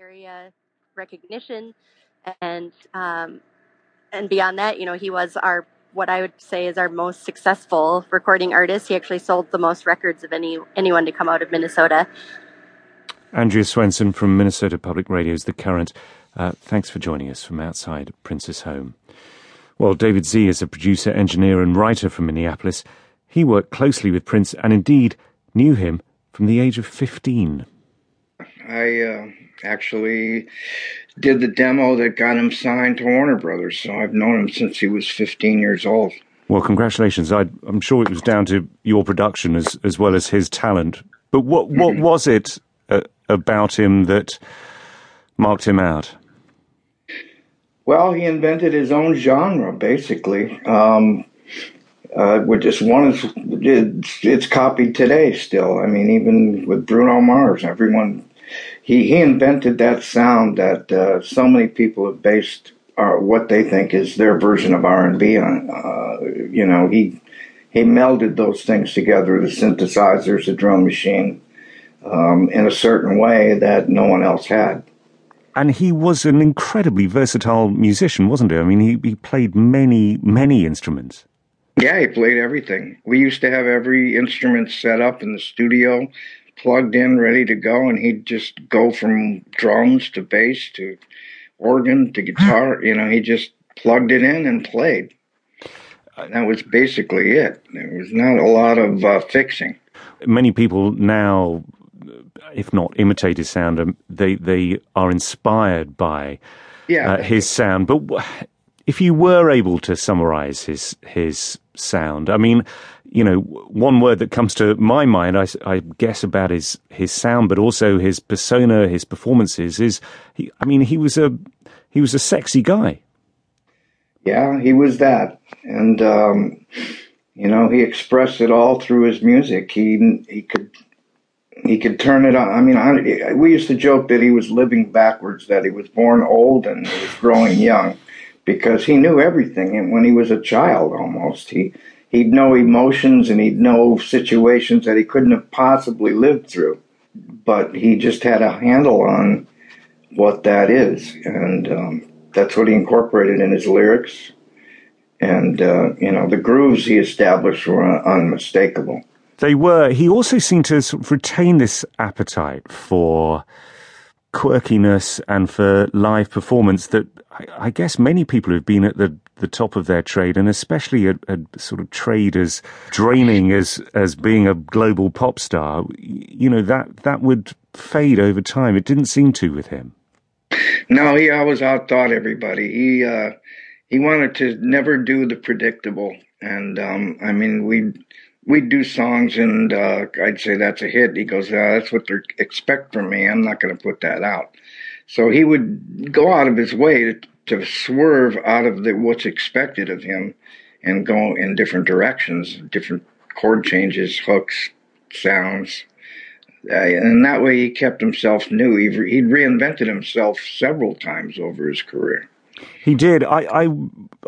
area recognition, and um, and beyond that, you know, he was our what I would say is our most successful recording artist. He actually sold the most records of any anyone to come out of Minnesota. Andrea Swensson from Minnesota Public Radio's The Current. Uh, thanks for joining us from outside Prince's home. Well, David Z is a producer, engineer, and writer from Minneapolis. He worked closely with Prince and indeed knew him from the age of 15. I uh, actually did the demo that got him signed to Warner Brothers, so I've known him since he was 15 years old. Well, congratulations. I, am sure it was down to your production as, as well as his talent. But what, what mm-hmm. was it uh, about him that marked him out? Well, he invented his own genre, basically. Um, uh, which just one is it's, it's copied today still. I mean, even with Bruno Mars, everyone he he invented that sound that uh, so many people have based uh, what they think is their version of R and B on. Uh, you know, he he melded those things together, the synthesizers, the drum machine, um, in a certain way that no one else had. And he was an incredibly versatile musician, wasn't he? I mean, he, he played many, many instruments. Yeah, he played everything. We used to have every instrument set up in the studio, plugged in, ready to go, and he'd just go from drums to bass to organ to guitar. You know, he just plugged it in and played. And that was basically it. There was not a lot of uh, fixing. Many people now if not imitate his sound, um, they they are inspired by yeah. uh, his sound. But if you were able to summarize his his sound, I mean, you know, one word that comes to my mind, I, I guess, about his his sound, but also his persona, his performances, is, he, I mean, he was a he was a sexy guy. Yeah, he was that, and um, you know, he expressed it all through his music. He he could he could turn it on. I mean, I, we used to joke that he was living backwards, that he was born old and he was growing young, because he knew everything. And when he was a child, almost he he'd know emotions and he'd know situations that he couldn't have possibly lived through. But he just had a handle on what that is, and um, that's what he incorporated in his lyrics. And uh, you know, the grooves he established were unmistakable. They were. He also seemed to sort of retain this appetite for quirkiness and for live performance that I, I, guess many people who've been at the, the top of their trade, and especially a, a, sort of trade as draining as as being a global pop star, you know that that would fade over time. It didn't seem to with him. No, he always outthought everybody. He uh, he wanted to never do the predictable, and um, I mean we we'd do songs and uh, I'd say that's a hit. He goes, uh, that's what they expect from me. I'm not going to put that out. So he would go out of his way to, to swerve out of the, what's expected of him and go in different directions, different chord changes, hooks, sounds. Uh, and that way he kept himself new. He, he'd reinvented himself several times over his career. He did. I, I,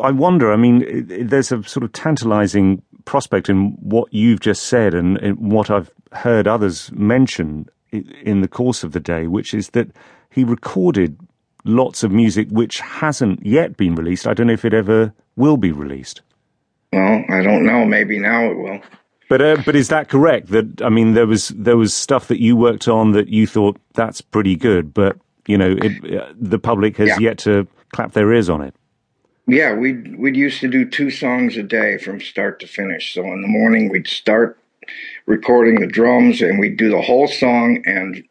I wonder. I mean, there's a sort of tantalizing prospect in what you've just said and, and what I've heard others mention in the course of the day, which is that he recorded lots of music which hasn't yet been released. I don't know if it ever will be released. Well, I don't know. Maybe now it will. But uh, but is that correct? That I mean, there was there was stuff that you worked on that you thought that's pretty good, but you know, it, uh, the public has yeah. yet to clap their ears on it. Yeah, we'd we'd used to do two songs a day from start to finish. So in the morning we'd start recording the drums and we'd do the whole song and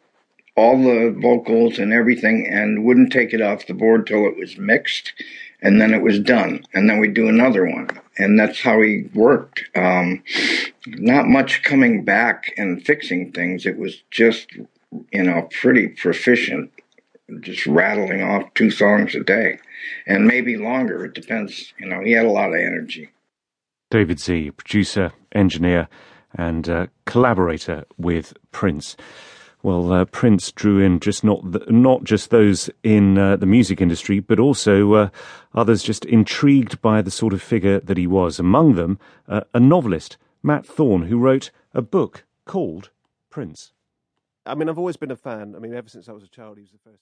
all the vocals and everything and wouldn't take it off the board till it was mixed and then it was done and then we'd do another one and that's how he worked um, not much coming back and fixing things it was just you know pretty proficient just rattling off two songs a day and maybe longer. It depends. You know, he had a lot of energy. David Z, producer, engineer, and uh, collaborator with Prince. Well, uh, Prince drew in just not not just those in uh, the music industry, but also uh, others just intrigued by the sort of figure that he was. Among them, uh, a novelist, Matt Thorne, who wrote a book called Prince. I mean, I've always been a fan. I mean, ever since I was a child, he was the first.